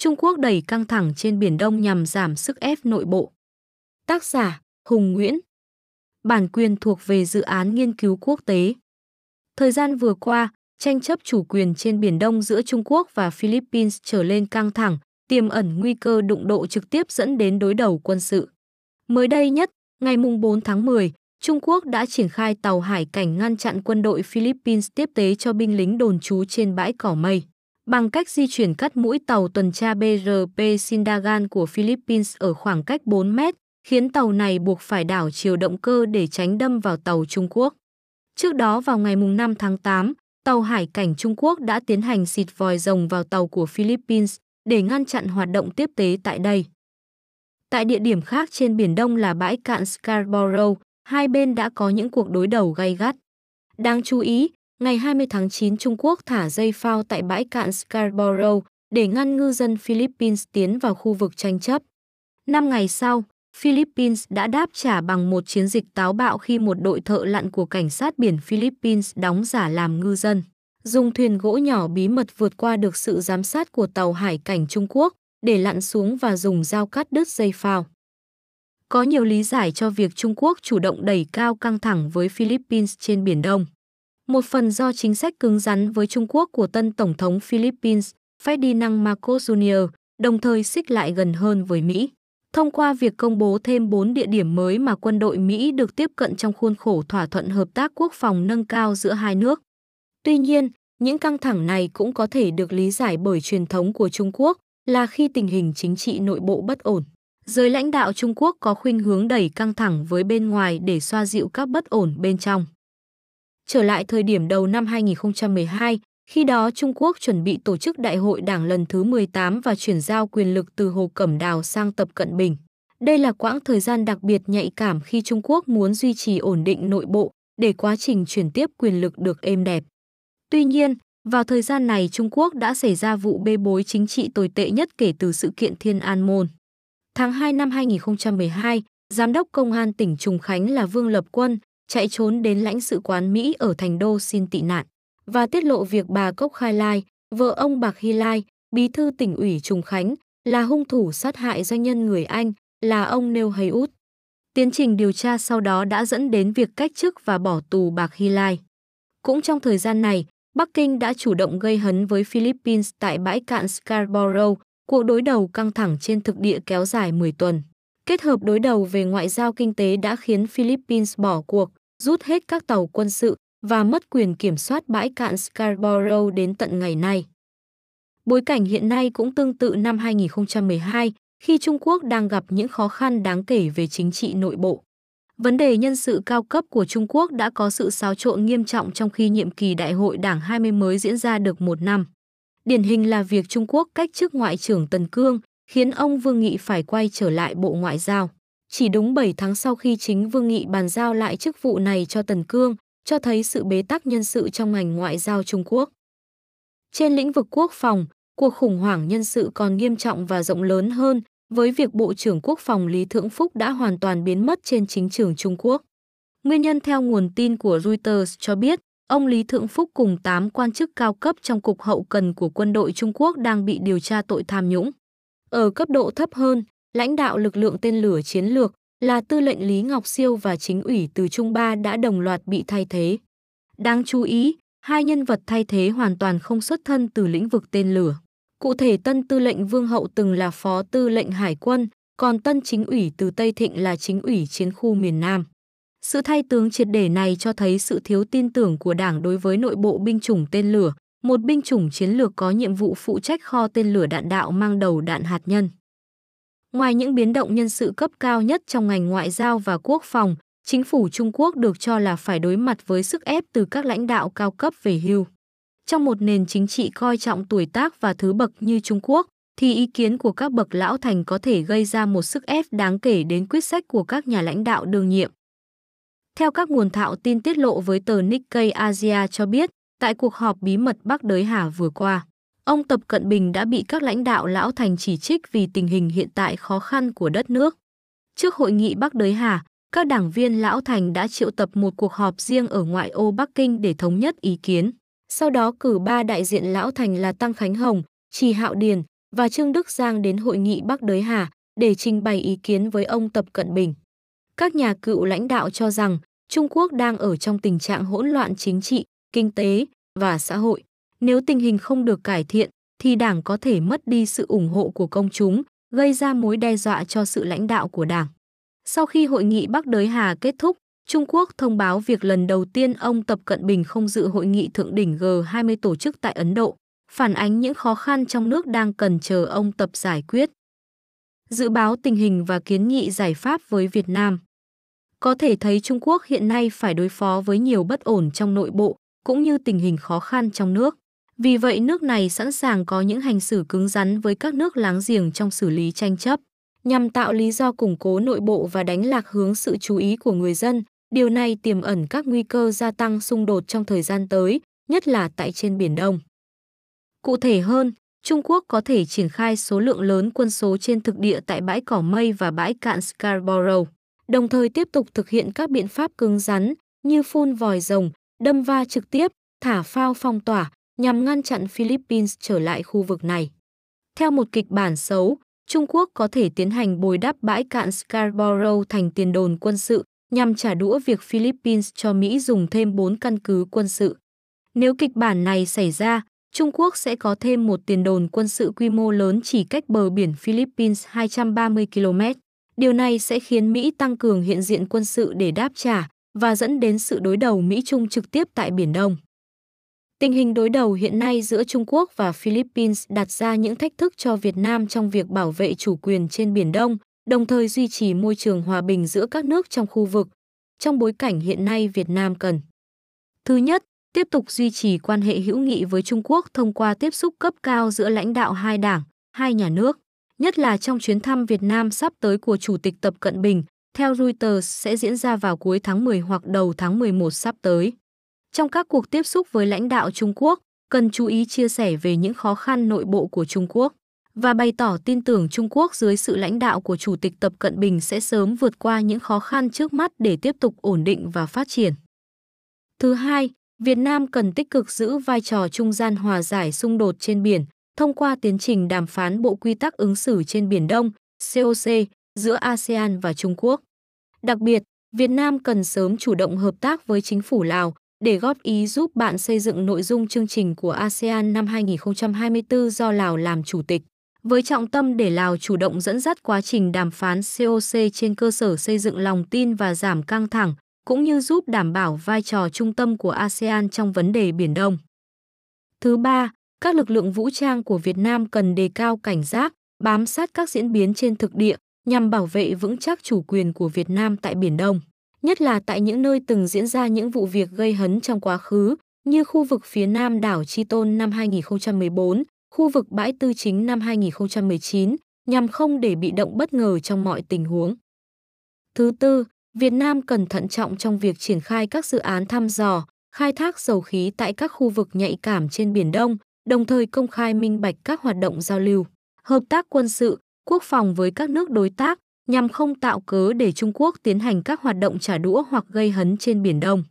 Trung Quốc đẩy căng thẳng trên Biển Đông nhằm giảm sức ép nội bộ. Tác giả Hùng Nguyễn Bản quyền thuộc về dự án nghiên cứu quốc tế. Thời gian vừa qua, tranh chấp chủ quyền trên Biển Đông giữa Trung Quốc và Philippines trở lên căng thẳng, tiềm ẩn nguy cơ đụng độ trực tiếp dẫn đến đối đầu quân sự. Mới đây nhất, ngày 4 tháng 10, Trung Quốc đã triển khai tàu hải cảnh ngăn chặn quân đội Philippines tiếp tế cho binh lính đồn trú trên bãi cỏ mây. Bằng cách di chuyển cắt mũi tàu tuần tra BRP Sindagan của Philippines ở khoảng cách 4 mét, khiến tàu này buộc phải đảo chiều động cơ để tránh đâm vào tàu Trung Quốc. Trước đó vào ngày 5 tháng 8, tàu hải cảnh Trung Quốc đã tiến hành xịt vòi rồng vào tàu của Philippines để ngăn chặn hoạt động tiếp tế tại đây. Tại địa điểm khác trên Biển Đông là bãi cạn Scarborough, hai bên đã có những cuộc đối đầu gay gắt. Đáng chú ý, ngày 20 tháng 9 Trung Quốc thả dây phao tại bãi cạn Scarborough để ngăn ngư dân Philippines tiến vào khu vực tranh chấp. Năm ngày sau, Philippines đã đáp trả bằng một chiến dịch táo bạo khi một đội thợ lặn của cảnh sát biển Philippines đóng giả làm ngư dân, dùng thuyền gỗ nhỏ bí mật vượt qua được sự giám sát của tàu hải cảnh Trung Quốc để lặn xuống và dùng dao cắt đứt dây phao. Có nhiều lý giải cho việc Trung Quốc chủ động đẩy cao căng thẳng với Philippines trên Biển Đông. Một phần do chính sách cứng rắn với Trung Quốc của tân Tổng thống Philippines Ferdinand Marcos Jr., đồng thời xích lại gần hơn với Mỹ. Thông qua việc công bố thêm 4 địa điểm mới mà quân đội Mỹ được tiếp cận trong khuôn khổ thỏa thuận hợp tác quốc phòng nâng cao giữa hai nước. Tuy nhiên, những căng thẳng này cũng có thể được lý giải bởi truyền thống của Trung Quốc là khi tình hình chính trị nội bộ bất ổn. Giới lãnh đạo Trung Quốc có khuynh hướng đẩy căng thẳng với bên ngoài để xoa dịu các bất ổn bên trong. Trở lại thời điểm đầu năm 2012, khi đó Trung Quốc chuẩn bị tổ chức đại hội đảng lần thứ 18 và chuyển giao quyền lực từ Hồ Cẩm Đào sang Tập Cận Bình. Đây là quãng thời gian đặc biệt nhạy cảm khi Trung Quốc muốn duy trì ổn định nội bộ để quá trình chuyển tiếp quyền lực được êm đẹp. Tuy nhiên, vào thời gian này Trung Quốc đã xảy ra vụ bê bối chính trị tồi tệ nhất kể từ sự kiện Thiên An Môn. Tháng 2 năm 2012, Giám đốc Công an tỉnh Trùng Khánh là Vương Lập Quân chạy trốn đến lãnh sự quán Mỹ ở thành đô xin tị nạn và tiết lộ việc bà Cốc Khai Lai, vợ ông Bạc Hy Lai, bí thư tỉnh ủy Trùng Khánh, là hung thủ sát hại doanh nhân người Anh, là ông Nêu Hay Út. Tiến trình điều tra sau đó đã dẫn đến việc cách chức và bỏ tù Bạc Hy Lai. Cũng trong thời gian này, Bắc Kinh đã chủ động gây hấn với Philippines tại bãi cạn Scarborough, cuộc đối đầu căng thẳng trên thực địa kéo dài 10 tuần. Kết hợp đối đầu về ngoại giao kinh tế đã khiến Philippines bỏ cuộc, rút hết các tàu quân sự và mất quyền kiểm soát bãi cạn Scarborough đến tận ngày nay. Bối cảnh hiện nay cũng tương tự năm 2012, khi Trung Quốc đang gặp những khó khăn đáng kể về chính trị nội bộ. Vấn đề nhân sự cao cấp của Trung Quốc đã có sự xáo trộn nghiêm trọng trong khi nhiệm kỳ Đại hội Đảng 20 mới diễn ra được một năm. Điển hình là việc Trung Quốc cách chức Ngoại trưởng Tần Cương, khiến ông Vương Nghị phải quay trở lại Bộ Ngoại giao. Chỉ đúng 7 tháng sau khi chính Vương Nghị bàn giao lại chức vụ này cho Tần Cương, cho thấy sự bế tắc nhân sự trong ngành ngoại giao Trung Quốc. Trên lĩnh vực quốc phòng, cuộc khủng hoảng nhân sự còn nghiêm trọng và rộng lớn hơn với việc Bộ trưởng Quốc phòng Lý Thượng Phúc đã hoàn toàn biến mất trên chính trường Trung Quốc. Nguyên nhân theo nguồn tin của Reuters cho biết, ông Lý Thượng Phúc cùng 8 quan chức cao cấp trong cục hậu cần của quân đội Trung Quốc đang bị điều tra tội tham nhũng. Ở cấp độ thấp hơn, lãnh đạo lực lượng tên lửa chiến lược là tư lệnh Lý Ngọc Siêu và chính ủy từ Trung Ba đã đồng loạt bị thay thế. Đáng chú ý, hai nhân vật thay thế hoàn toàn không xuất thân từ lĩnh vực tên lửa. Cụ thể tân tư lệnh Vương Hậu từng là phó tư lệnh Hải quân, còn tân chính ủy từ Tây Thịnh là chính ủy chiến khu miền Nam. Sự thay tướng triệt để này cho thấy sự thiếu tin tưởng của Đảng đối với nội bộ binh chủng tên lửa, một binh chủng chiến lược có nhiệm vụ phụ trách kho tên lửa đạn đạo mang đầu đạn hạt nhân. Ngoài những biến động nhân sự cấp cao nhất trong ngành ngoại giao và quốc phòng, chính phủ Trung Quốc được cho là phải đối mặt với sức ép từ các lãnh đạo cao cấp về hưu. Trong một nền chính trị coi trọng tuổi tác và thứ bậc như Trung Quốc, thì ý kiến của các bậc lão thành có thể gây ra một sức ép đáng kể đến quyết sách của các nhà lãnh đạo đương nhiệm. Theo các nguồn thạo tin tiết lộ với tờ Nikkei Asia cho biết, tại cuộc họp bí mật Bắc Đới Hà vừa qua, ông Tập Cận Bình đã bị các lãnh đạo lão thành chỉ trích vì tình hình hiện tại khó khăn của đất nước. Trước hội nghị Bắc Đới Hà, các đảng viên lão thành đã triệu tập một cuộc họp riêng ở ngoại ô Bắc Kinh để thống nhất ý kiến. Sau đó cử ba đại diện lão thành là Tăng Khánh Hồng, Trì Hạo Điền, và Trương Đức Giang đến hội nghị Bắc Đới Hà để trình bày ý kiến với ông Tập Cận Bình. Các nhà cựu lãnh đạo cho rằng Trung Quốc đang ở trong tình trạng hỗn loạn chính trị, kinh tế và xã hội. Nếu tình hình không được cải thiện thì đảng có thể mất đi sự ủng hộ của công chúng, gây ra mối đe dọa cho sự lãnh đạo của đảng. Sau khi hội nghị Bắc Đới Hà kết thúc, Trung Quốc thông báo việc lần đầu tiên ông Tập Cận Bình không dự hội nghị thượng đỉnh G20 tổ chức tại Ấn Độ, phản ánh những khó khăn trong nước đang cần chờ ông Tập giải quyết. Dự báo tình hình và kiến nghị giải pháp với Việt Nam. Có thể thấy Trung Quốc hiện nay phải đối phó với nhiều bất ổn trong nội bộ cũng như tình hình khó khăn trong nước. Vì vậy nước này sẵn sàng có những hành xử cứng rắn với các nước láng giềng trong xử lý tranh chấp, nhằm tạo lý do củng cố nội bộ và đánh lạc hướng sự chú ý của người dân. Điều này tiềm ẩn các nguy cơ gia tăng xung đột trong thời gian tới, nhất là tại trên Biển Đông. Cụ thể hơn, Trung Quốc có thể triển khai số lượng lớn quân số trên thực địa tại bãi cỏ mây và bãi cạn Scarborough, đồng thời tiếp tục thực hiện các biện pháp cứng rắn như phun vòi rồng, đâm va trực tiếp, thả phao phong tỏa nhằm ngăn chặn Philippines trở lại khu vực này. Theo một kịch bản xấu, Trung Quốc có thể tiến hành bồi đắp bãi cạn Scarborough thành tiền đồn quân sự nhằm trả đũa việc Philippines cho Mỹ dùng thêm 4 căn cứ quân sự. Nếu kịch bản này xảy ra, Trung Quốc sẽ có thêm một tiền đồn quân sự quy mô lớn chỉ cách bờ biển Philippines 230 km. Điều này sẽ khiến Mỹ tăng cường hiện diện quân sự để đáp trả và dẫn đến sự đối đầu Mỹ-Trung trực tiếp tại Biển Đông. Tình hình đối đầu hiện nay giữa Trung Quốc và Philippines đặt ra những thách thức cho Việt Nam trong việc bảo vệ chủ quyền trên Biển Đông, đồng thời duy trì môi trường hòa bình giữa các nước trong khu vực, trong bối cảnh hiện nay Việt Nam cần. Thứ nhất, tiếp tục duy trì quan hệ hữu nghị với Trung Quốc thông qua tiếp xúc cấp cao giữa lãnh đạo hai đảng, hai nhà nước, nhất là trong chuyến thăm Việt Nam sắp tới của Chủ tịch Tập Cận Bình, theo Reuters sẽ diễn ra vào cuối tháng 10 hoặc đầu tháng 11 sắp tới. Trong các cuộc tiếp xúc với lãnh đạo Trung Quốc, cần chú ý chia sẻ về những khó khăn nội bộ của Trung Quốc và bày tỏ tin tưởng Trung Quốc dưới sự lãnh đạo của Chủ tịch Tập Cận Bình sẽ sớm vượt qua những khó khăn trước mắt để tiếp tục ổn định và phát triển. Thứ hai, Việt Nam cần tích cực giữ vai trò trung gian hòa giải xung đột trên biển thông qua tiến trình đàm phán Bộ Quy tắc ứng xử trên Biển Đông COC giữa ASEAN và Trung Quốc. Đặc biệt, Việt Nam cần sớm chủ động hợp tác với chính phủ Lào để góp ý giúp bạn xây dựng nội dung chương trình của ASEAN năm 2024 do Lào làm chủ tịch, với trọng tâm để Lào chủ động dẫn dắt quá trình đàm phán COC trên cơ sở xây dựng lòng tin và giảm căng thẳng, cũng như giúp đảm bảo vai trò trung tâm của ASEAN trong vấn đề Biển Đông. Thứ ba, các lực lượng vũ trang của Việt Nam cần đề cao cảnh giác, bám sát các diễn biến trên thực địa nhằm bảo vệ vững chắc chủ quyền của Việt Nam tại Biển Đông nhất là tại những nơi từng diễn ra những vụ việc gây hấn trong quá khứ, như khu vực phía nam đảo Chi Tôn năm 2014, khu vực bãi tư chính năm 2019, nhằm không để bị động bất ngờ trong mọi tình huống. Thứ tư, Việt Nam cần thận trọng trong việc triển khai các dự án thăm dò, khai thác dầu khí tại các khu vực nhạy cảm trên Biển Đông, đồng thời công khai minh bạch các hoạt động giao lưu, hợp tác quân sự, quốc phòng với các nước đối tác, nhằm không tạo cớ để Trung Quốc tiến hành các hoạt động trả đũa hoặc gây hấn trên Biển Đông.